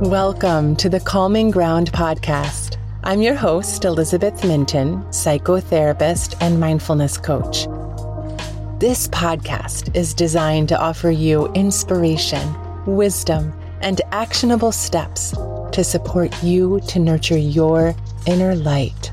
Welcome to the Calming Ground podcast. I'm your host, Elizabeth Minton, psychotherapist and mindfulness coach. This podcast is designed to offer you inspiration, wisdom, and actionable steps to support you to nurture your inner light.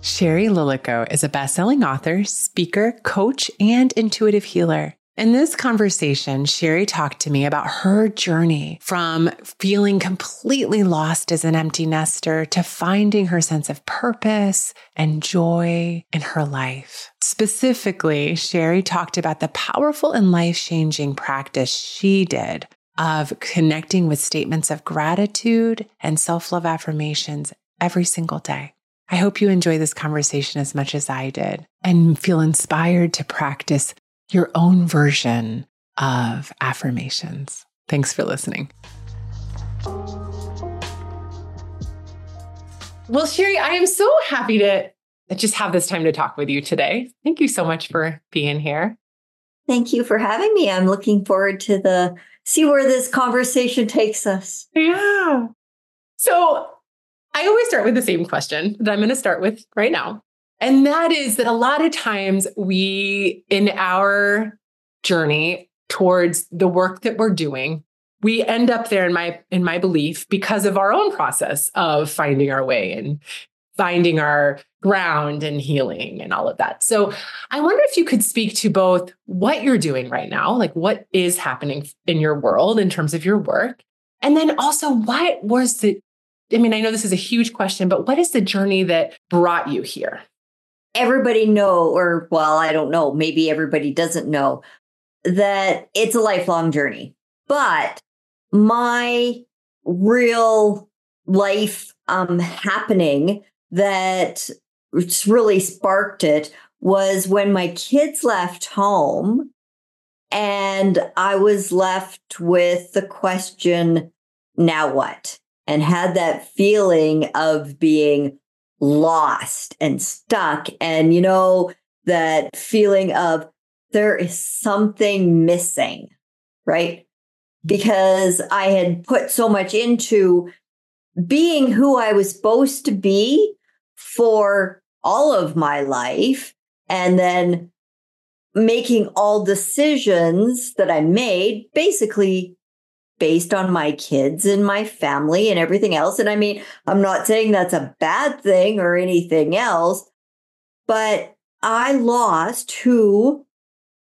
Shari Lillico is a best-selling author, speaker, coach, and intuitive healer. In this conversation, Shari talked to me about her journey from feeling completely lost as an empty nester to finding her sense of purpose and joy in her life. Specifically, Shari talked about the powerful and life changing practice she did of connecting with statements of gratitude and self love affirmations every single day. I hope you enjoy this conversation as much as I did and feel inspired to practice your own version of affirmations. Thanks for listening. Well, Shari, I am so happy to just have this time to talk with you today. Thank you so much for being here. Thank you for having me. I'm looking forward to the see where this conversation takes us. Yeah. So, I always start with the same question that I'm going to start with right now. And that is that a lot of times we, in our journey towards the work that we're doing, we end up there in my in my belief because of our own process of finding our way and finding our ground and healing and all of that. So I wonder if you could speak to both what you're doing right now, like what is happening in your world in terms of your work, and then also what was the I mean, I know this is a huge question, but what is the journey that brought you here? Everybody know, or well, I don't know, maybe everybody doesn't know that it's a lifelong journey. But my real life um, happening that really sparked it was when my kids left home and I was left with the question, now what? And had that feeling of being lost and stuck. And, you know, that feeling of there is something missing, right? Because I had put so much into being who I was supposed to be for all of my life. And then making all decisions that I made basically based on my kids and my family and everything else. And I mean, I'm not saying that's a bad thing or anything else, but I lost who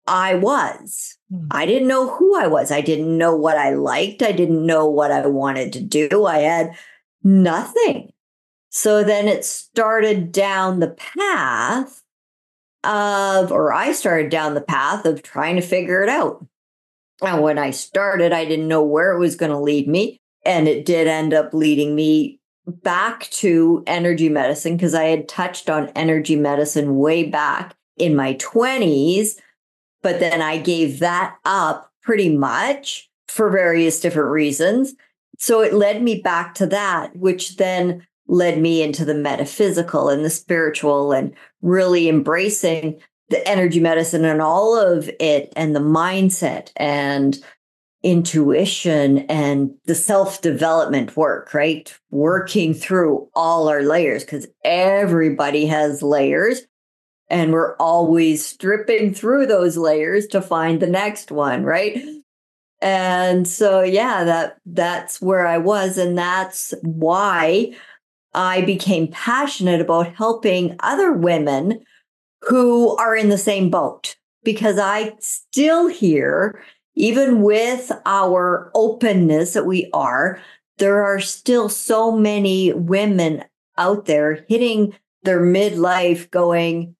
I was. Mm. I didn't know who I was. I didn't know what I liked. I didn't know what I wanted to do. I had nothing. So then it started down the path of, or I started down the path of trying to figure it out. And when I started, I didn't know where it was going to lead me. And it did end up leading me back to energy medicine because I had touched on energy medicine way back in my 20s. But then I gave that up pretty much for various different reasons. So it led me back to that, which then led me into the metaphysical and the spiritual and really embracing the energy medicine and all of it and the mindset and intuition and the self development work, right? Working through all our layers because everybody has layers and we're always stripping through those layers to find the next one, right? And so yeah, that that's where I was and that's why I became passionate about helping other women who are in the same boat because I still hear, even with our openness that we are, there are still so many women out there hitting their midlife going,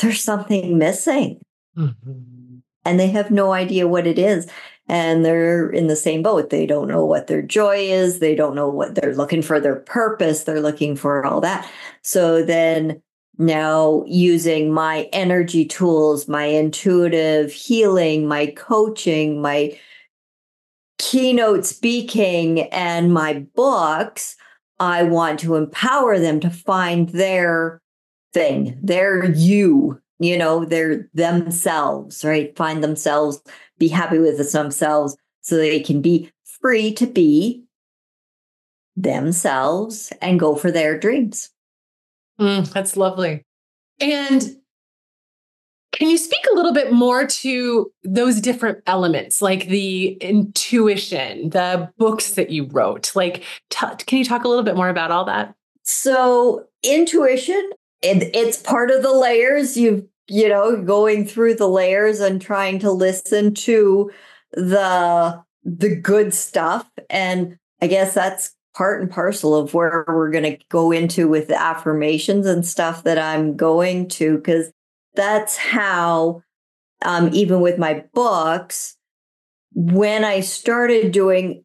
there's something missing. Mm-hmm. And they have no idea what it is. And they're in the same boat. They don't know what their joy is. They don't know what they're looking for, their purpose. They're looking for all that. So then now using my energy tools, my intuitive healing, my coaching, my keynote speaking, and my books, I want to empower them to find their thing, their you, you know, their themselves, right? Find themselves, be happy with themselves so they can be free to be themselves and go for their dreams. Mm, that's lovely. And can you speak a little bit more to those different elements, like the intuition, the books that you wrote? Like, t- can you talk a little bit more about all that? So, intuition, it, it's part of the layers. You've, you know, going through the layers and trying to listen to the the good stuff, and I guess that's part and parcel of where we're going to go into with the affirmations and stuff that I'm going to, because that's how, um, even with my books, when I started doing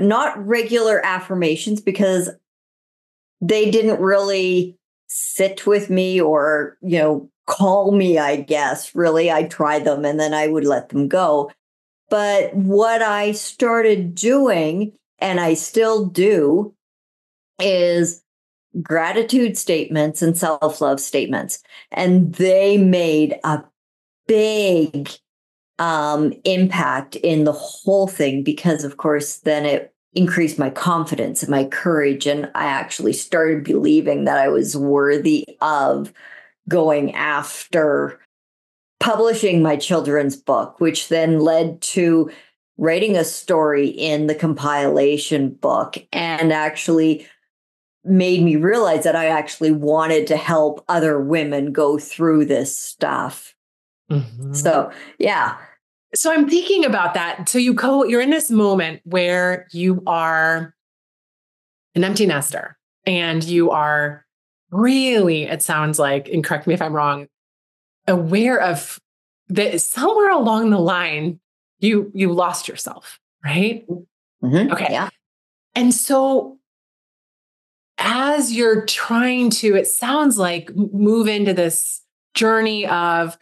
not regular affirmations because they didn't really sit with me or, you know, call me, I guess. Really, I tried them and then I would let them go. But what I started doing and I still do, is gratitude statements and self love statements. And they made a big um, impact in the whole thing because, of course, then it increased my confidence and my courage. And I actually started believing that I was worthy of going after publishing my children's book, which then led to writing a story in the compilation book and actually made me realize that I actually wanted to help other women go through this stuff. Mm-hmm. So, yeah. So I'm thinking about that. So you go, you're in this moment where you are an empty nester and you are really, it sounds like, and correct me if I'm wrong, aware of that somewhere along the line, you you lost yourself, right? Mm-hmm. Okay. Yeah. And so as you're trying to, it sounds like move into this journey of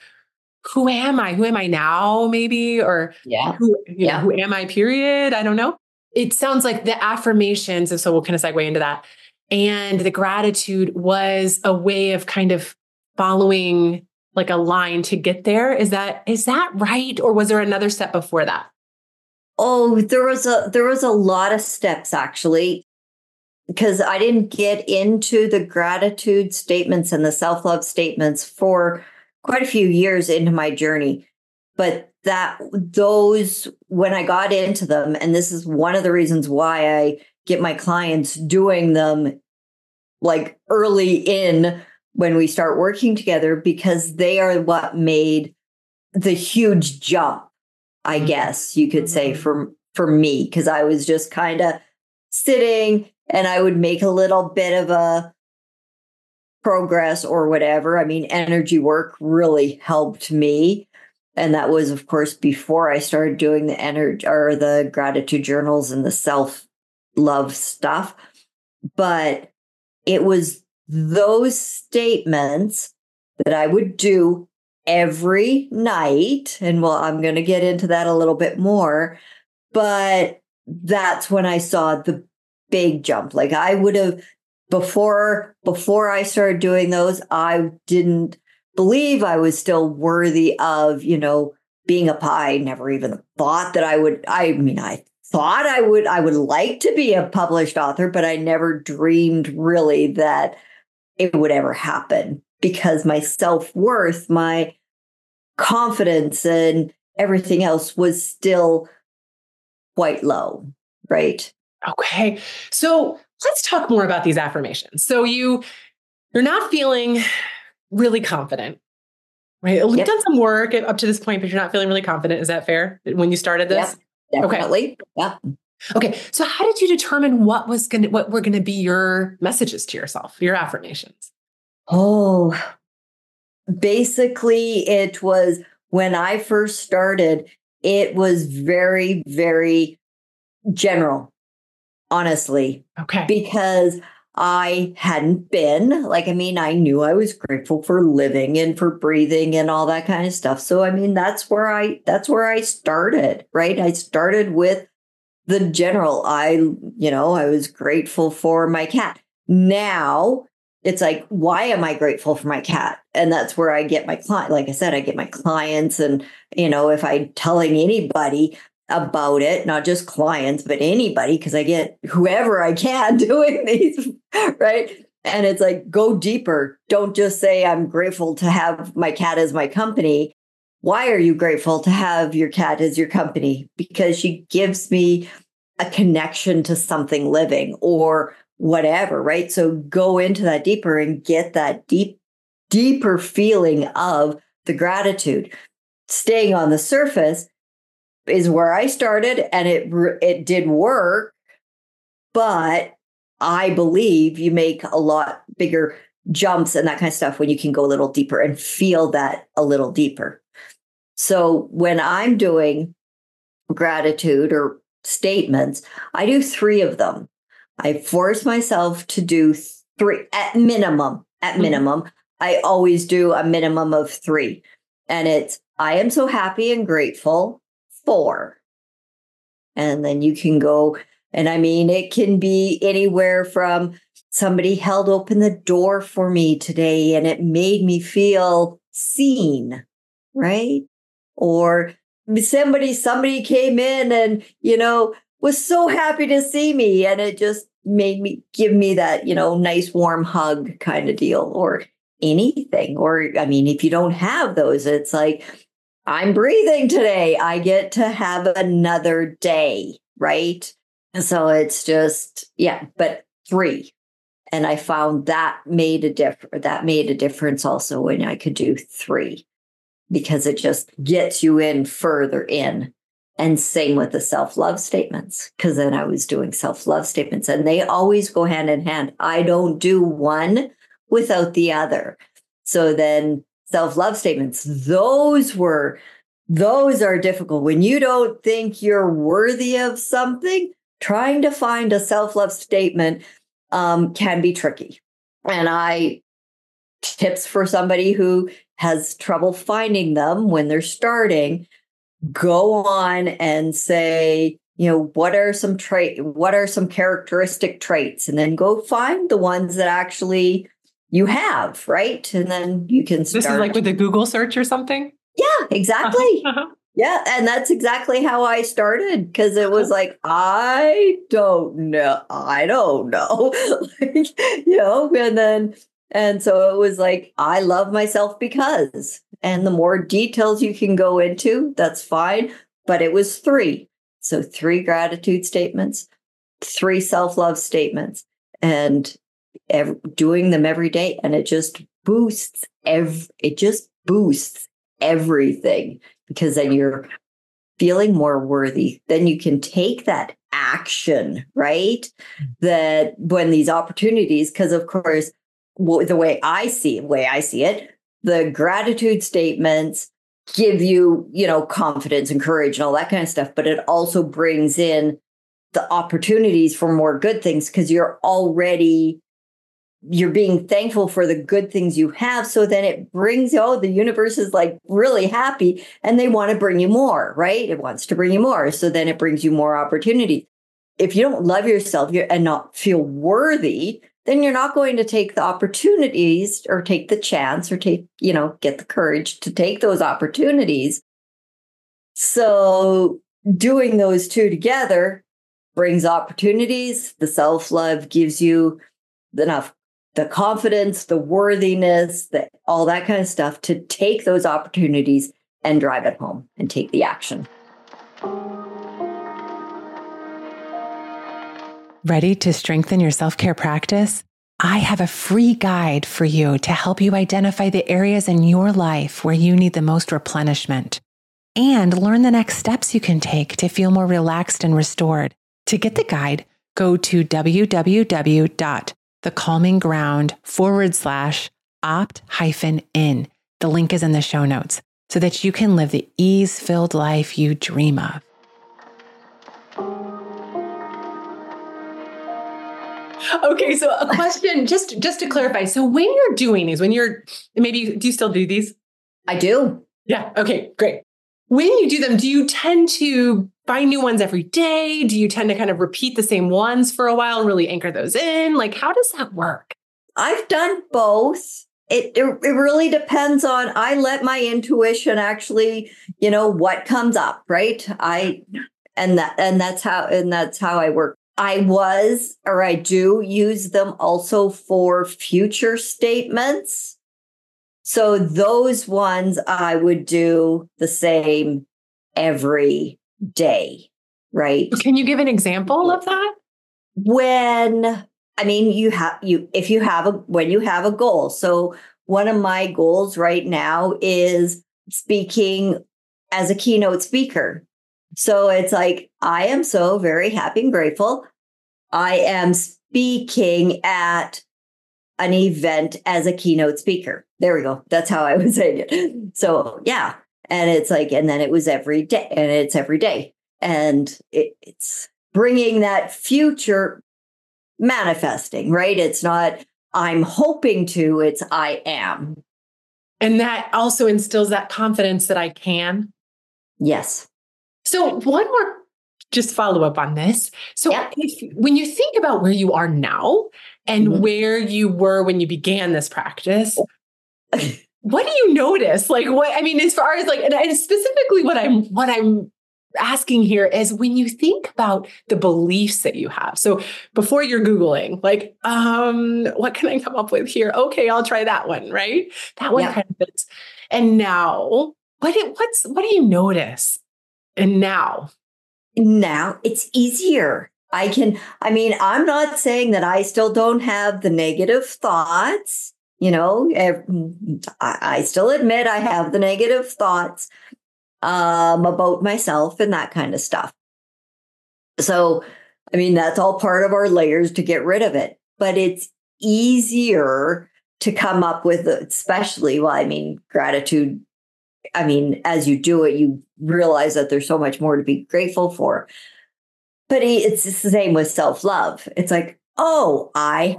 who am I? Who am I now? Maybe, or yeah, who, yeah. Know, who am I? Period. I don't know. It sounds like the affirmations, and so we'll kind of segue into that. And the gratitude was a way of kind of following like a line to get there. Is that is that right? Or was there another step before that? Oh, there was a there was a lot of steps actually. Because I didn't get into the gratitude statements and the self-love statements for quite a few years into my journey. But that those when I got into them, and this is one of the reasons why I get my clients doing them like early in when we start working together because they are what made the huge jump i mm-hmm. guess you could say mm-hmm. for for me because i was just kind of sitting and i would make a little bit of a progress or whatever i mean energy work really helped me and that was of course before i started doing the energy or the gratitude journals and the self love stuff but it was those statements that I would do every night. And well, I'm going to get into that a little bit more. But that's when I saw the big jump. Like I would have before before I started doing those, I didn't believe I was still worthy of, you know, being a pie. Never even thought that I would. I mean, I thought I would. I would like to be a published author, but I never dreamed really that it would ever happen because my self worth, my confidence, and everything else was still quite low. Right. Okay. So let's talk more about these affirmations. So you you're not feeling really confident. Right. You've yep. done some work up to this point, but you're not feeling really confident. Is that fair when you started this? Yep, definitely. Okay. Yeah. Okay. So how did you determine what was going to what were going to be your messages to yourself, your affirmations? Oh, basically it was when I first started, it was very very general. Honestly. Okay. Because I hadn't been. Like, I mean, I knew I was grateful for living and for breathing and all that kind of stuff. So, I mean, that's where I that's where I started, right? I started with the general. I, you know, I was grateful for my cat. Now it's like, why am I grateful for my cat? And that's where I get my client. Like I said, I get my clients, and you know, if I'm telling anybody, about it, not just clients, but anybody, because I get whoever I can doing these, right? And it's like, go deeper. Don't just say, I'm grateful to have my cat as my company. Why are you grateful to have your cat as your company? Because she gives me a connection to something living or whatever, right? So go into that deeper and get that deep, deeper feeling of the gratitude. Staying on the surface, is where I started and it it did work but I believe you make a lot bigger jumps and that kind of stuff when you can go a little deeper and feel that a little deeper. So when I'm doing gratitude or statements, I do 3 of them. I force myself to do 3 at minimum, at mm-hmm. minimum. Mm-hmm. I always do a minimum of 3. And it's I am so happy and grateful for. And then you can go, and I mean, it can be anywhere from somebody held open the door for me today and it made me feel seen, right? Or somebody, somebody came in and, you know, was so happy to see me and it just made me give me that, you know, nice warm hug kind of deal or anything. Or, I mean, if you don't have those, it's like, I'm breathing today. I get to have another day, right? and So it's just, yeah, but three. And I found that made a difference. That made a difference also when I could do three because it just gets you in further in. And same with the self love statements, because then I was doing self love statements and they always go hand in hand. I don't do one without the other. So then self love statements. Those were, those are difficult. When you don't think you're worthy of something, trying to find a self love statement um, can be tricky. And I, tips for somebody who has trouble finding them when they're starting, go on and say, you know, what are some trait, what are some characteristic traits? And then go find the ones that actually you have, right? And then you can start. This is like with a Google search or something? Yeah, exactly. Uh-huh. Yeah, and that's exactly how I started because it was uh-huh. like I don't know, I don't know, like, you know, and then and so it was like I love myself because, and the more details you can go into, that's fine. But it was three, so three gratitude statements, three self love statements, and every, doing them every day. And it just boosts ev- it just boosts everything because then you're feeling more worthy. Then you can take that action right? Mm. that when these opportunities because of course the way i see way i see it the gratitude statements give you you know confidence and courage and all that kind of stuff but it also brings in the opportunities for more good things because you're already you're being thankful for the good things you have. So then it brings, oh, the universe is like really happy and they want to bring you more, right? It wants to bring you more. So then it brings you more opportunity. If you don't love yourself and not feel worthy, then you're not going to take the opportunities or take the chance or take, you know, get the courage to take those opportunities. So doing those two together brings opportunities. The self love gives you enough the confidence, the worthiness, the, all that kind of stuff to take those opportunities and drive it home and take the action. Ready to strengthen your self care practice? I have a free guide for you to help you identify the areas in your life where you need the most replenishment and learn the next steps you can take to feel more relaxed and restored. To get the guide, go to www the calming ground forward slash opt hyphen in. The link is in the show notes so that you can live the ease filled life you dream of. Okay, so a question just just to clarify. So when you're doing these, when you're maybe do you still do these? I do. Yeah. Okay, great. When you do them, do you tend to find new ones every day? Do you tend to kind of repeat the same ones for a while and really anchor those in? Like how does that work? I've done both. It, it, it really depends on I let my intuition actually, you know, what comes up, right? I and that and that's how and that's how I work. I was or I do use them also for future statements. So those ones I would do the same every day, right? Can you give an example of that? When I mean, you have you if you have a when you have a goal. So one of my goals right now is speaking as a keynote speaker. So it's like I am so very happy and grateful. I am speaking at an event as a keynote speaker. There we go. That's how I was saying it. So yeah, and it's like, and then it was every day, and it's every day, and it, it's bringing that future manifesting, right? It's not, I'm hoping to, it's I am. And that also instills that confidence that I can. Yes. So, one more just follow up on this. So, yeah. if, when you think about where you are now and mm-hmm. where you were when you began this practice, what do you notice? Like, what I mean, as far as like, and specifically, what I'm what I'm asking here is when you think about the beliefs that you have. So before you're Googling, like, um, what can I come up with here? Okay, I'll try that one, right? That one yeah. kind of fits. And now, what it, what's what do you notice? And now? Now it's easier. I can, I mean, I'm not saying that I still don't have the negative thoughts. You know, I still admit I have the negative thoughts, um, about myself and that kind of stuff. So, I mean, that's all part of our layers to get rid of it, but it's easier to come up with, especially, well, I mean, gratitude. I mean, as you do it, you realize that there's so much more to be grateful for. But it's the same with self love. It's like, oh, I,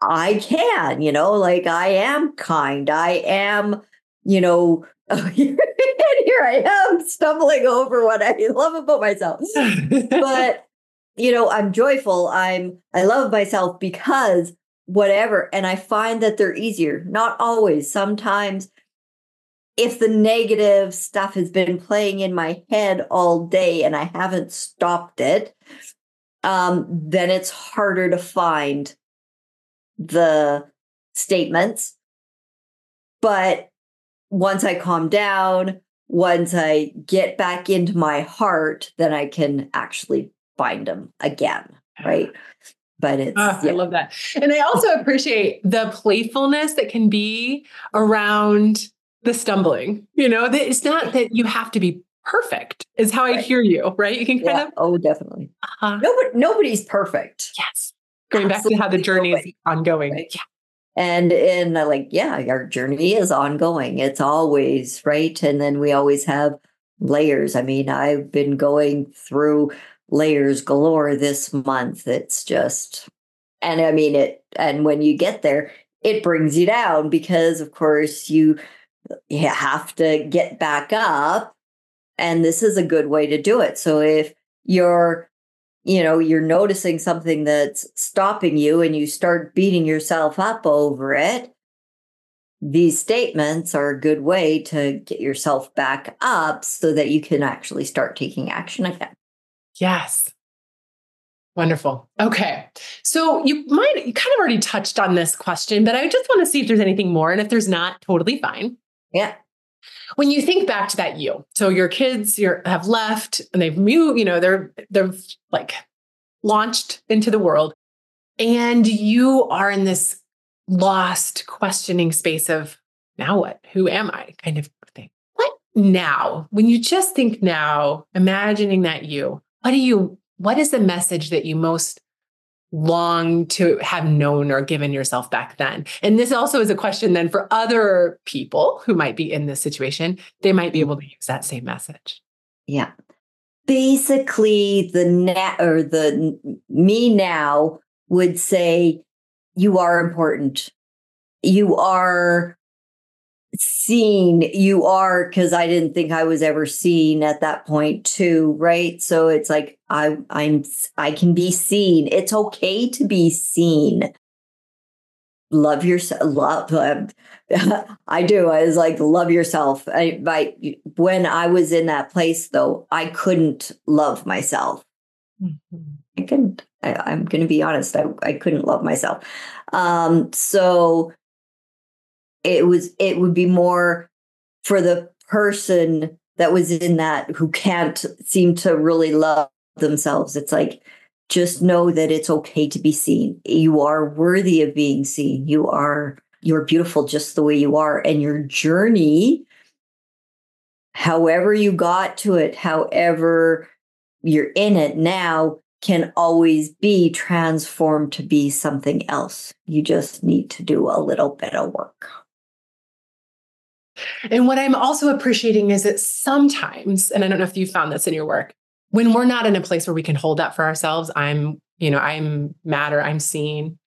I can, you know, like I am kind. I am, you know, and here I am stumbling over what I love about myself. but you know, I'm joyful. I'm I love myself because whatever and I find that they're easier. Not always. Sometimes if the negative stuff has been playing in my head all day and I haven't stopped it, um, then it's harder to find the statements. But once I calm down, once I get back into my heart, then I can actually find them again. Right. But it's, oh, yeah. I love that. And I also appreciate the playfulness that can be around the stumbling. You know, it's not that you have to be perfect, is how right. I hear you, right? You can kind yeah. of. Oh, definitely. Uh-huh. Nobody, nobody's perfect. Yes. Going Absolutely back to how the journey nobody. is ongoing. Right. Yeah and in like yeah our journey is ongoing it's always right and then we always have layers i mean i've been going through layers galore this month it's just and i mean it and when you get there it brings you down because of course you you have to get back up and this is a good way to do it. So if you're you know you're noticing something that's stopping you and you start beating yourself up over it these statements are a good way to get yourself back up so that you can actually start taking action again. Yes. Wonderful. Okay. So you might you kind of already touched on this question but i just want to see if there's anything more and if there's not totally fine yeah when you think back to that you, so your kids you have left and they've moved, you know, they're they're like launched into the world, and you are in this lost, questioning space of now what? Who am I? Kind of thing. What now? When you just think now, imagining that you, what do you? What is the message that you most long to have known or given yourself back then? And this also is a question then for other people who might be in this situation. They might be mm. able to use that same message. Yeah. Basically, the net or the me now would say, You are important. You are seen. You are, because I didn't think I was ever seen at that point, too. Right. So it's like, I, I'm, I can be seen. It's okay to be seen love yourself love uh, i do i was like love yourself I, I when i was in that place though i couldn't love myself mm-hmm. i couldn't I, am going to be honest I, I couldn't love myself um so it was it would be more for the person that was in that who can't seem to really love themselves it's like just know that it's okay to be seen. You are worthy of being seen. You are you're beautiful just the way you are and your journey however you got to it, however you're in it now can always be transformed to be something else. You just need to do a little bit of work. And what I'm also appreciating is that sometimes, and I don't know if you found this in your work, when we're not in a place where we can hold that for ourselves, I'm, you know, I'm matter, I'm seen.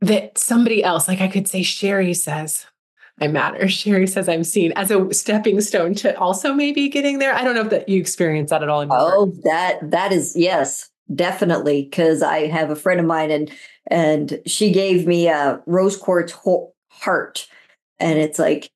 That somebody else, like I could say, Shari says, I matter. Shari says I'm seen as a stepping stone to also maybe getting there. I don't know if that you experience that at all. oh, that that is yes, definitely. Because I have a friend of mine, and and she gave me a rose quartz heart, and it's like,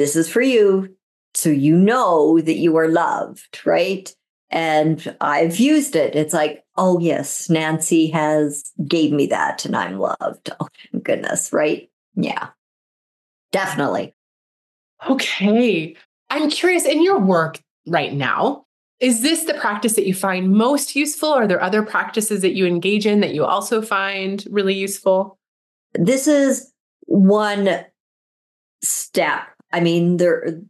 this is for you, so you know that you are loved, right? and I've used it. It's like, oh yes, Nancy has gave me that and I'm loved. Oh goodness, right? Yeah. Definitely. Okay. I'm curious in your work right now, is this the practice that you find most useful? Are there other practices that you engage in that you also find really useful? This is one step. I mean, there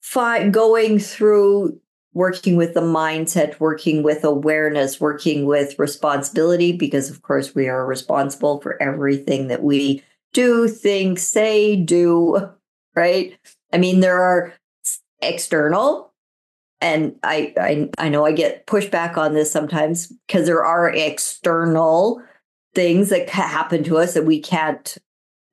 fi- going through working with the mindset, working with awareness, working with responsibility, because of course we are responsible for everything that we do, think, say, do, right? I mean, there are external, and I I, I know I get pushback on this sometimes because there are external things that happen to us that we can't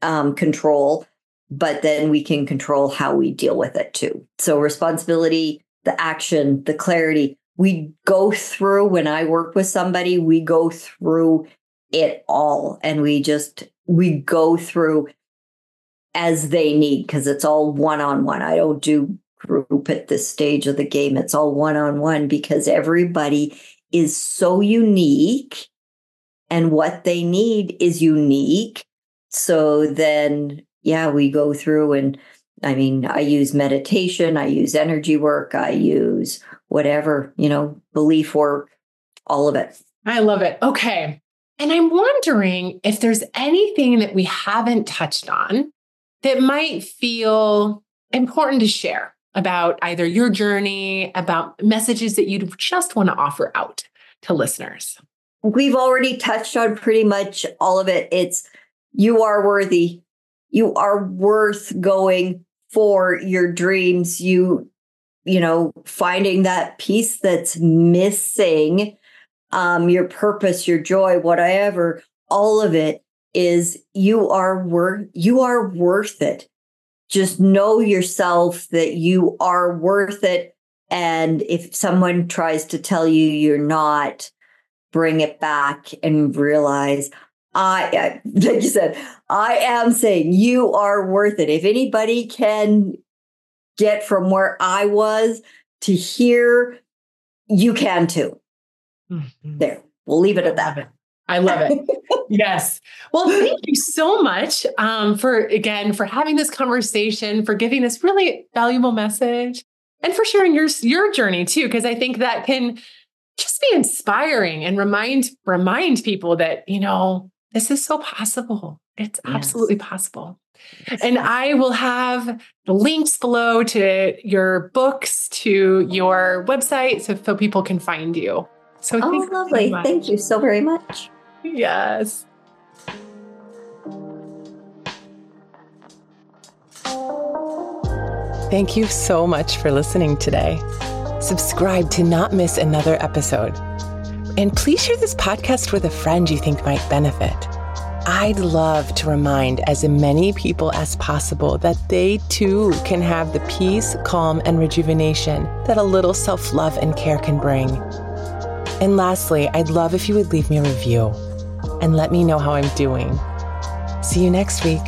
um, control, but then we can control how we deal with it too. So responsibility the action, the clarity. We go through when I work with somebody, we go through it all and we just we go through as they need because it's all one on one. I don't do group at this stage of the game. It's all one on one because everybody is so unique and what they need is unique. So then, yeah, we go through and I mean, I use meditation, I use energy work, I use whatever, you know, belief work, all of it. I love it. Okay. And I'm wondering if there's anything that we haven't touched on that might feel important to share about either your journey, about messages that you'd just want to offer out to listeners. We've already touched on pretty much all of it. It's you are worthy. You are worth going for your dreams. You you know finding that piece that's missing um your purpose your joy whatever all of it is you are worth you are worth it. Just know yourself that you are worth it. And if someone tries to tell you you're not bring it back and realize I, like you said, I am saying you are worth it. If anybody can get from where I was to here, you can too. Mm-hmm. There, we'll leave it at that. I love it. yes. Well, thank you so much um, for again for having this conversation, for giving this really valuable message, and for sharing your your journey too. Because I think that can just be inspiring and remind remind people that you know this is so possible. It's yes. absolutely possible. And I will have the links below to your books, to your website, so, so people can find you. So, oh, lovely. So thank you so very much. Yes. Thank you so much for listening today. Subscribe to not miss another episode. And please share this podcast with a friend you think might benefit. I'd love to remind as many people as possible that they too can have the peace, calm, and rejuvenation that a little self love and care can bring. And lastly, I'd love if you would leave me a review and let me know how I'm doing. See you next week.